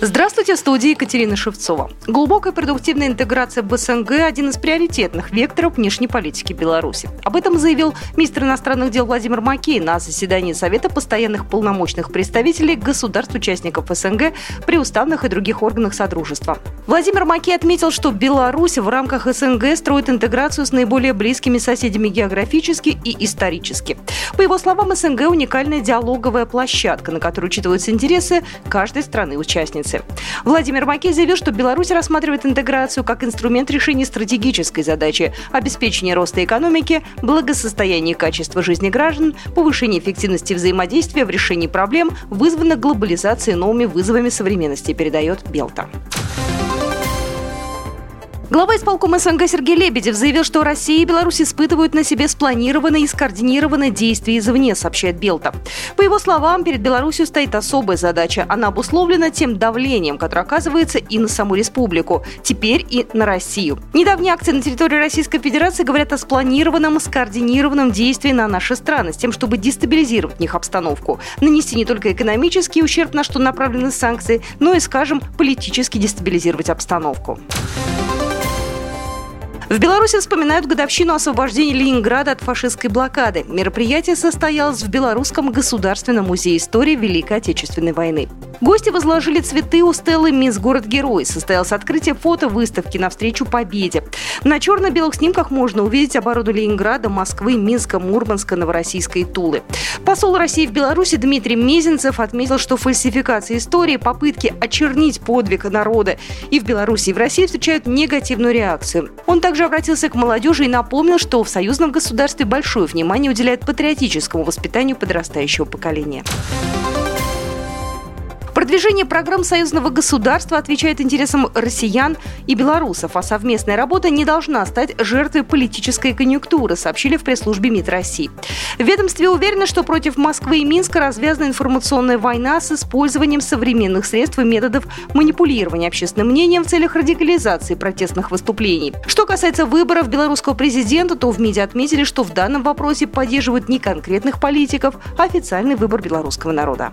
Здравствуйте, в студии Екатерина Шевцова. Глубокая продуктивная интеграция в СНГ – один из приоритетных векторов внешней политики Беларуси. Об этом заявил министр иностранных дел Владимир Макей на заседании Совета постоянных полномочных представителей государств-участников СНГ при уставных и других органах Содружества. Владимир Макей отметил, что Беларусь в рамках СНГ строит интеграцию с наиболее близкими соседями географически и исторически. По его словам, СНГ – уникальная диалоговая площадка, на которой учитываются интересы каждой страны-участницы границы. Владимир Макей заявил, что Беларусь рассматривает интеграцию как инструмент решения стратегической задачи обеспечения роста экономики, благосостояния и качества жизни граждан, повышения эффективности взаимодействия в решении проблем, вызванных глобализацией новыми вызовами современности, передает Белта. Глава исполкома СНГ Сергей Лебедев заявил, что Россия и Беларусь испытывают на себе спланированные и скоординированные действия извне, сообщает Белта. По его словам, перед Беларусью стоит особая задача. Она обусловлена тем давлением, которое оказывается и на саму республику, теперь и на Россию. Недавние акции на территории Российской Федерации говорят о спланированном, скоординированном действии на наши страны, с тем, чтобы дестабилизировать в них обстановку, нанести не только экономический ущерб, на что направлены санкции, но и, скажем, политически дестабилизировать обстановку. В Беларуси вспоминают годовщину освобождения Ленинграда от фашистской блокады. Мероприятие состоялось в Белорусском государственном музее истории Великой Отечественной войны. Гости возложили цветы у стелы «Мисс Город-Герой». Состоялось открытие фото-выставки навстречу победе. На черно-белых снимках можно увидеть оборону Ленинграда, Москвы, Минска, Мурманска, Новороссийска и Тулы. Посол России в Беларуси Дмитрий Мезенцев отметил, что фальсификация истории, попытки очернить подвиг народа и в Беларуси, и в России встречают негативную реакцию. Он также обратился к молодежи и напомнил, что в союзном государстве большое внимание уделяет патриотическому воспитанию подрастающего поколения. Продвижение программ союзного государства отвечает интересам россиян и белорусов, а совместная работа не должна стать жертвой политической конъюнктуры, сообщили в пресс-службе МИД России. В ведомстве уверены, что против Москвы и Минска развязана информационная война с использованием современных средств и методов манипулирования общественным мнением в целях радикализации протестных выступлений. Что касается выборов белорусского президента, то в МИДе отметили, что в данном вопросе поддерживают не конкретных политиков, а официальный выбор белорусского народа.